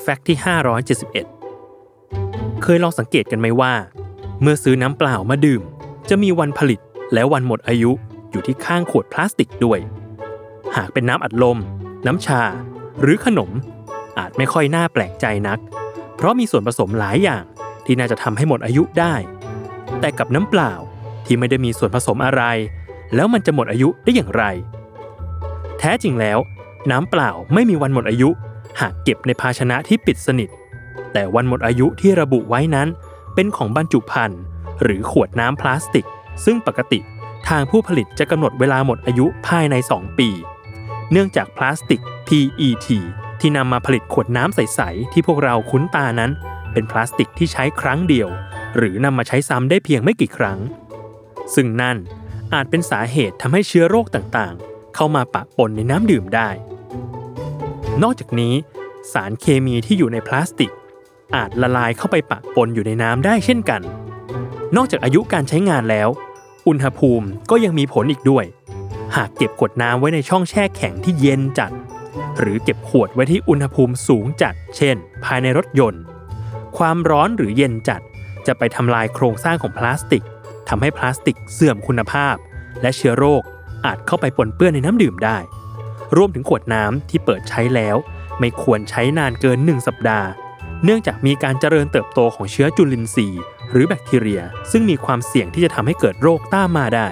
แฟกต์ที่ 571 เคยลองสังเกตกันไหมว่า เมื่อซื้อน้ำเปล่ามาดื่ม จะมีวันผลิตและวันหมดอายุอยู่ที่ข้างขวดพลาสติกด้วย หากเป็นน้ำอัดลม น้ำชา หรือขนม อาจไม่ค่อยน่าแปลกใจนัก เพราะมีส่วนผสมหลายอย่างที่น่าจะทำให้หมดอายุได้ แต่กับน้ำเปล่าที่ไม่ได้มีส่วนผสมอะไร แล้วมันจะหมดอายุได้อย่างไร แท้จริงแล้ว น้ำเปล่าไม่มีวันหมดอายุ หากเก็บในภาชนะที่ปิดสนิท แต่วันหมดอายุที่ระบุไว้นั้น เป็นของบรรจุภัณฑ์หรือขวดน้ำพลาสติก ซึ่งปกติทางผู้ผลิตจะกำหนดเวลาหมดอายุภายใน 2 ปี เนื่องจากพลาสติก PET ที่นำมาผลิตขวดน้ำใส ๆ ที่พวกเราคุ้นตานั้น เป็นพลาสติกที่ใช้ครั้งเดียว หรือนำมาใช้ซ้ำได้เพียงไม่กี่ครั้ง ซึ่งนั่นอาจเป็นสาเหตุทำให้เชื้อโรคต่างๆ เข้ามาปะปนในน้ำดื่มได้ นอกจากนี้ สารเคมีที่อยู่ในพลาสติก อาจละลายเข้าไปปะปนอยู่ในน้ำได้เช่นกัน นอกจากอายุการใช้งานแล้ว อุณหภูมิก็ยังมีผลอีกด้วย หากเก็บขวดน้ำไว้ในช่องแช่แข็งที่เย็นจัด หรือเก็บขวดไว้ที่อุณหภูมิสูงจัด เช่น ภายในรถยนต์ ความร้อนหรือเย็นจัดจะไปทำลายโครงสร้างของพลาสติกทำให้พลาสติกเสื่อมคุณภาพ และเชื้อโรคอาจเข้าไปปนเปื้อนในน้ำดื่มได้ รวมถึงขวดน้ำที่เปิดใช้แล้ว ไม่ควรใช้นานเกิน 1 สัปดาห์ เนื่องจากมีการเจริญเติบโตของเชื้อจุลินทรีย์ หรือแบคทีเรีย ซึ่งมีความเสี่ยงที่จะทำให้เกิดโรคต้ามาได้